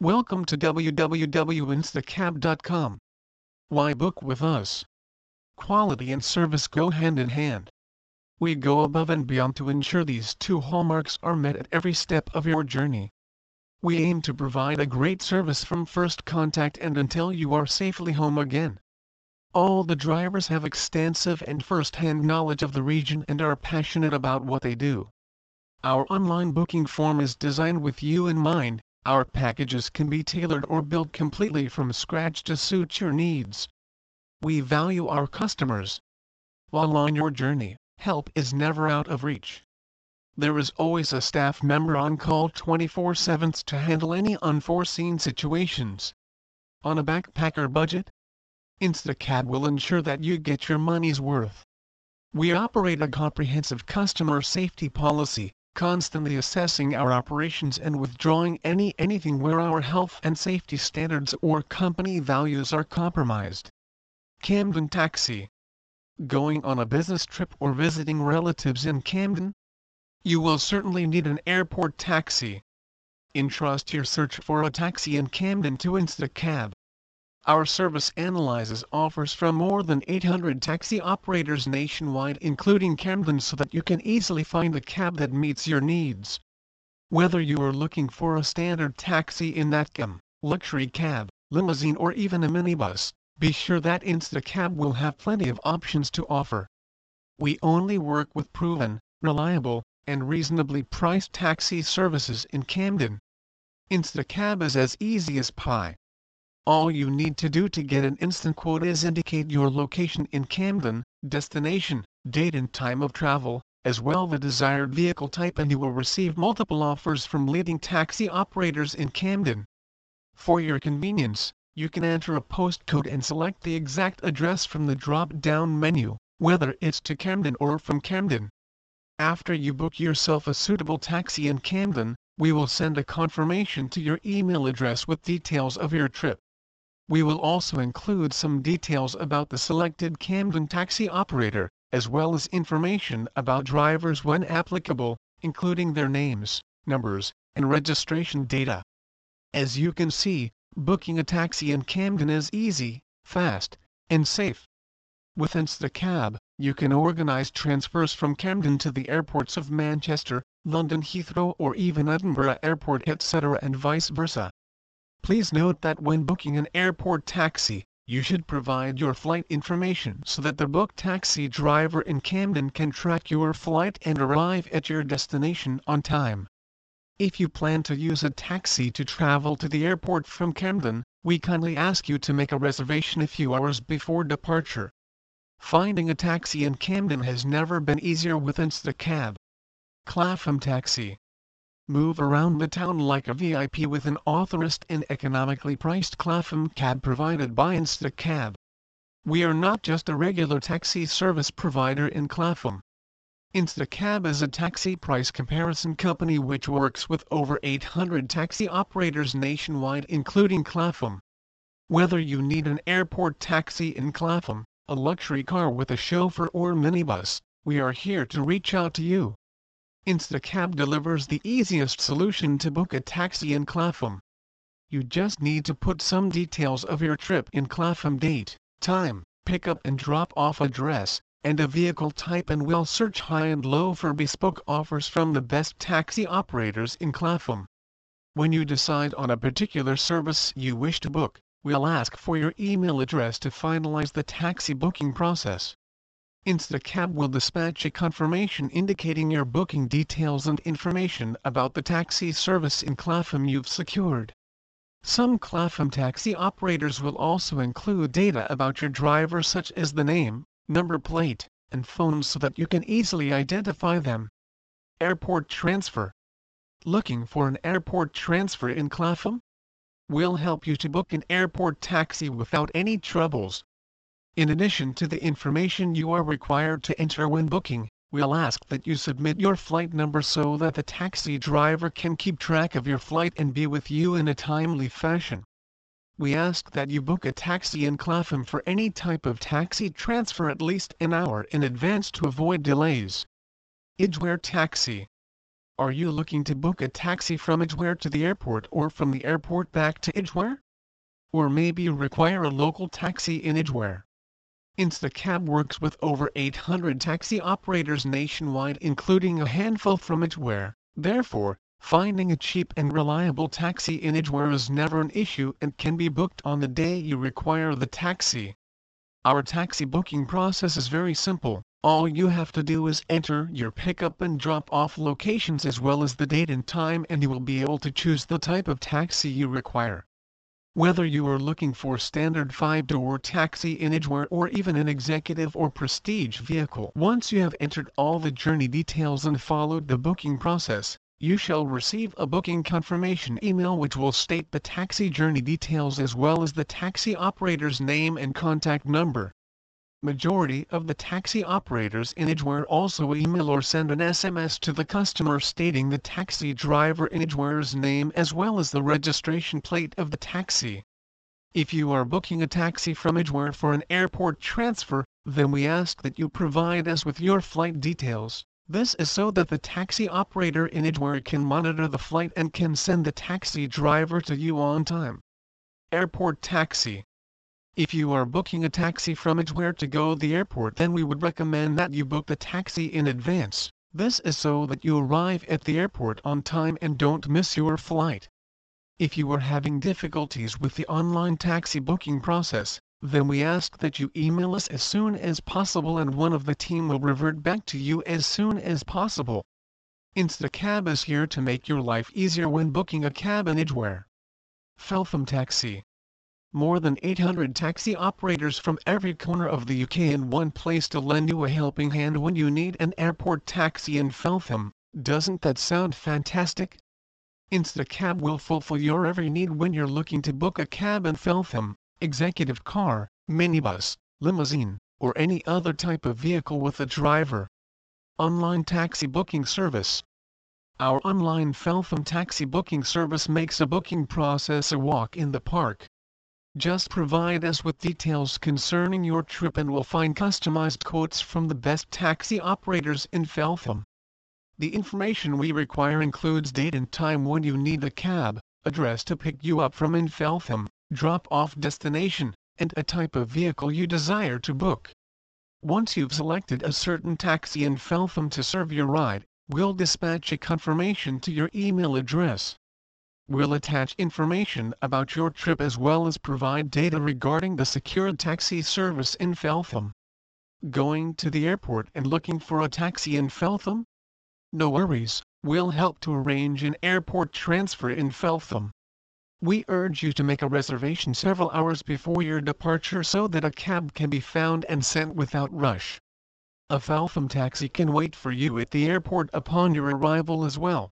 Welcome to www.instacab.com. Why book with us? Quality and service go hand in hand. We go above and beyond to ensure these two hallmarks are met at every step of your journey. We aim to provide a great service from first contact and until you are safely home again. All the drivers have extensive and first-hand knowledge of the region and are passionate about what they do. Our online booking form is designed with you in mind, our packages can be tailored or built completely from scratch to suit your needs. We value our customers. While on your journey, help is never out of reach. There is always a staff member on call 24-7 to handle any unforeseen situations. On a backpacker budget? Instacab will ensure that you get your money's worth. We operate a comprehensive customer safety policy, constantly assessing our operations and withdrawing any anything where our health and safety standards or company values are compromised. Camden Taxi Going on a business trip or visiting relatives in Camden? You will certainly need an airport taxi. Entrust your search for a taxi in Camden to Instacab. Our service analyzes offers from more than 800 taxi operators nationwide including Camden so that you can easily find a cab that meets your needs. Whether you are looking for a standard taxi in that cam, luxury cab, limousine or even a minibus, be sure that Instacab will have plenty of options to offer. We only work with proven, reliable, and reasonably priced taxi services in Camden. Instacab is as easy as pie. All you need to do to get an instant quote is indicate your location in Camden, destination, date and time of travel, as well the desired vehicle type and you will receive multiple offers from leading taxi operators in Camden. For your convenience, you can enter a postcode and select the exact address from the drop-down menu, whether it's to Camden or from Camden. After you book yourself a suitable taxi in Camden, we will send a confirmation to your email address with details of your trip. We will also include some details about the selected Camden taxi operator, as well as information about drivers when applicable, including their names, numbers, and registration data. As you can see, booking a taxi in Camden is easy, fast, and safe. With Instacab, you can organize transfers from Camden to the airports of Manchester, London Heathrow or even Edinburgh Airport etc. and vice versa. Please note that when booking an airport taxi, you should provide your flight information so that the booked taxi driver in Camden can track your flight and arrive at your destination on time. If you plan to use a taxi to travel to the airport from Camden, we kindly ask you to make a reservation a few hours before departure. Finding a taxi in Camden has never been easier with Instacab. Clapham Taxi Move around the town like a VIP with an authorized and economically priced Clapham cab provided by Instacab. We are not just a regular taxi service provider in Clapham. Instacab is a taxi price comparison company which works with over 800 taxi operators nationwide including Clapham. Whether you need an airport taxi in Clapham, a luxury car with a chauffeur or minibus, we are here to reach out to you. Instacab delivers the easiest solution to book a taxi in Clapham. You just need to put some details of your trip in Clapham date, time, pickup and drop-off address, and a vehicle type and we'll search high and low for bespoke offers from the best taxi operators in Clapham. When you decide on a particular service you wish to book, we'll ask for your email address to finalize the taxi booking process. Instacab will dispatch a confirmation indicating your booking details and information about the taxi service in Clapham you've secured. Some Clapham taxi operators will also include data about your driver such as the name, number plate, and phone so that you can easily identify them. Airport Transfer Looking for an airport transfer in Clapham? We'll help you to book an airport taxi without any troubles. In addition to the information you are required to enter when booking, we'll ask that you submit your flight number so that the taxi driver can keep track of your flight and be with you in a timely fashion. We ask that you book a taxi in Clapham for any type of taxi transfer at least an hour in advance to avoid delays. Edgware Taxi Are you looking to book a taxi from Edgware to the airport or from the airport back to Edgware? Or maybe require a local taxi in Edgware? Instacab works with over 800 taxi operators nationwide including a handful from Edgware. Therefore, finding a cheap and reliable taxi in Edgware is never an issue and can be booked on the day you require the taxi. Our taxi booking process is very simple. All you have to do is enter your pickup and drop off locations as well as the date and time and you will be able to choose the type of taxi you require. Whether you are looking for standard 5-door taxi in Edgware or even an executive or prestige vehicle. Once you have entered all the journey details and followed the booking process, you shall receive a booking confirmation email which will state the taxi journey details as well as the taxi operator's name and contact number. Majority of the taxi operators in Edgware also email or send an SMS to the customer stating the taxi driver in Edgware's name as well as the registration plate of the taxi. If you are booking a taxi from Edgware for an airport transfer, then we ask that you provide us with your flight details. This is so that the taxi operator in Edgware can monitor the flight and can send the taxi driver to you on time. Airport Taxi if you are booking a taxi from Edgware to go the airport then we would recommend that you book the taxi in advance. This is so that you arrive at the airport on time and don't miss your flight. If you are having difficulties with the online taxi booking process, then we ask that you email us as soon as possible and one of the team will revert back to you as soon as possible. Instacab is here to make your life easier when booking a cab in Edgware. Feltham Taxi more than 800 taxi operators from every corner of the UK in one place to lend you a helping hand when you need an airport taxi in Feltham. Doesn't that sound fantastic? Instacab will fulfill your every need when you're looking to book a cab in Feltham, executive car, minibus, limousine, or any other type of vehicle with a driver. Online taxi booking service. Our online Feltham taxi booking service makes a booking process a walk in the park. Just provide us with details concerning your trip and we'll find customized quotes from the best taxi operators in Feltham. The information we require includes date and time when you need a cab, address to pick you up from in Feltham, drop-off destination, and a type of vehicle you desire to book. Once you've selected a certain taxi in Feltham to serve your ride, we'll dispatch a confirmation to your email address. We'll attach information about your trip as well as provide data regarding the secured taxi service in Feltham. Going to the airport and looking for a taxi in Feltham? No worries, we'll help to arrange an airport transfer in Feltham. We urge you to make a reservation several hours before your departure so that a cab can be found and sent without rush. A Feltham taxi can wait for you at the airport upon your arrival as well.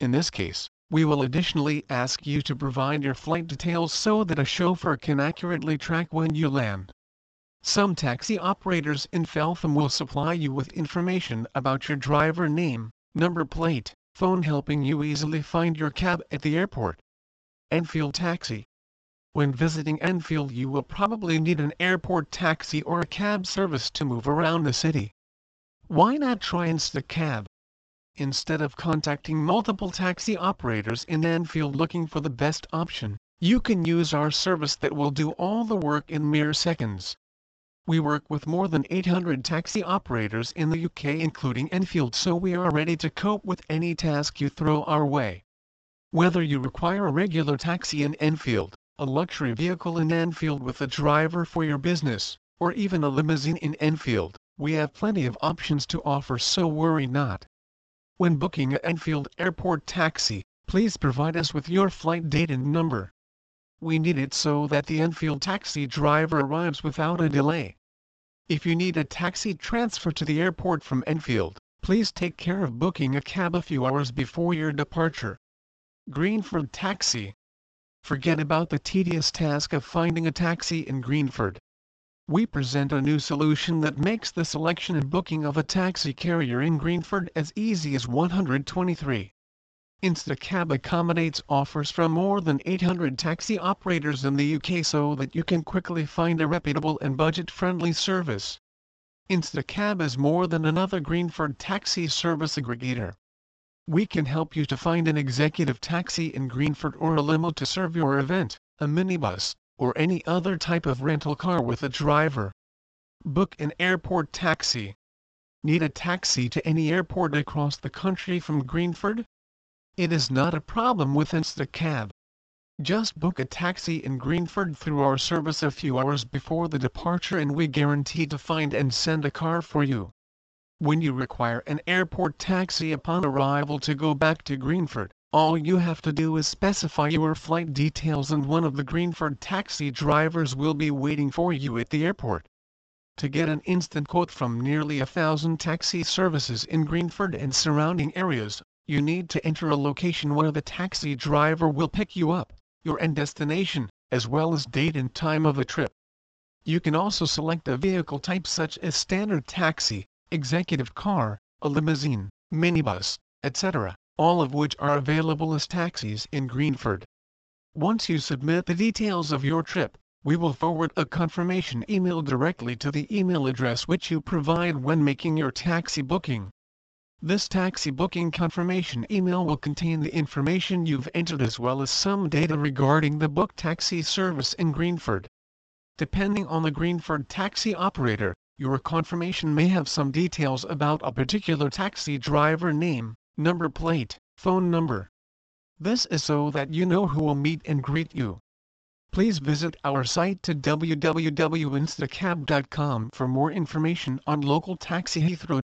In this case, we will additionally ask you to provide your flight details so that a chauffeur can accurately track when you land. Some taxi operators in Feltham will supply you with information about your driver name, number plate, phone helping you easily find your cab at the airport. Enfield Taxi When visiting Enfield you will probably need an airport taxi or a cab service to move around the city. Why not try Instacab? Instead of contacting multiple taxi operators in Enfield looking for the best option, you can use our service that will do all the work in mere seconds. We work with more than 800 taxi operators in the UK including Enfield so we are ready to cope with any task you throw our way. Whether you require a regular taxi in Enfield, a luxury vehicle in Enfield with a driver for your business, or even a limousine in Enfield, we have plenty of options to offer so worry not. When booking a Enfield Airport taxi, please provide us with your flight date and number. We need it so that the Enfield taxi driver arrives without a delay. If you need a taxi transfer to the airport from Enfield, please take care of booking a cab a few hours before your departure. Greenford Taxi Forget about the tedious task of finding a taxi in Greenford we present a new solution that makes the selection and booking of a taxi carrier in Greenford as easy as 123. Instacab accommodates offers from more than 800 taxi operators in the UK so that you can quickly find a reputable and budget-friendly service. Instacab is more than another Greenford taxi service aggregator. We can help you to find an executive taxi in Greenford or a limo to serve your event, a minibus, or any other type of rental car with a driver. Book an airport taxi. Need a taxi to any airport across the country from Greenford? It is not a problem with Instacab. Just book a taxi in Greenford through our service a few hours before the departure and we guarantee to find and send a car for you. When you require an airport taxi upon arrival to go back to Greenford, all you have to do is specify your flight details and one of the Greenford taxi drivers will be waiting for you at the airport. To get an instant quote from nearly a thousand taxi services in Greenford and surrounding areas, you need to enter a location where the taxi driver will pick you up, your end destination, as well as date and time of the trip. You can also select a vehicle type such as standard taxi, executive car, a limousine, minibus, etc., all of which are available as taxis in Greenford. Once you submit the details of your trip, we will forward a confirmation email directly to the email address which you provide when making your taxi booking. This taxi booking confirmation email will contain the information you've entered as well as some data regarding the book taxi service in Greenford. Depending on the Greenford taxi operator, your confirmation may have some details about a particular taxi driver name, number plate, phone number. This is so that you know who will meet and greet you. Please visit our site to www.instacab.com for more information on local taxi Heathrow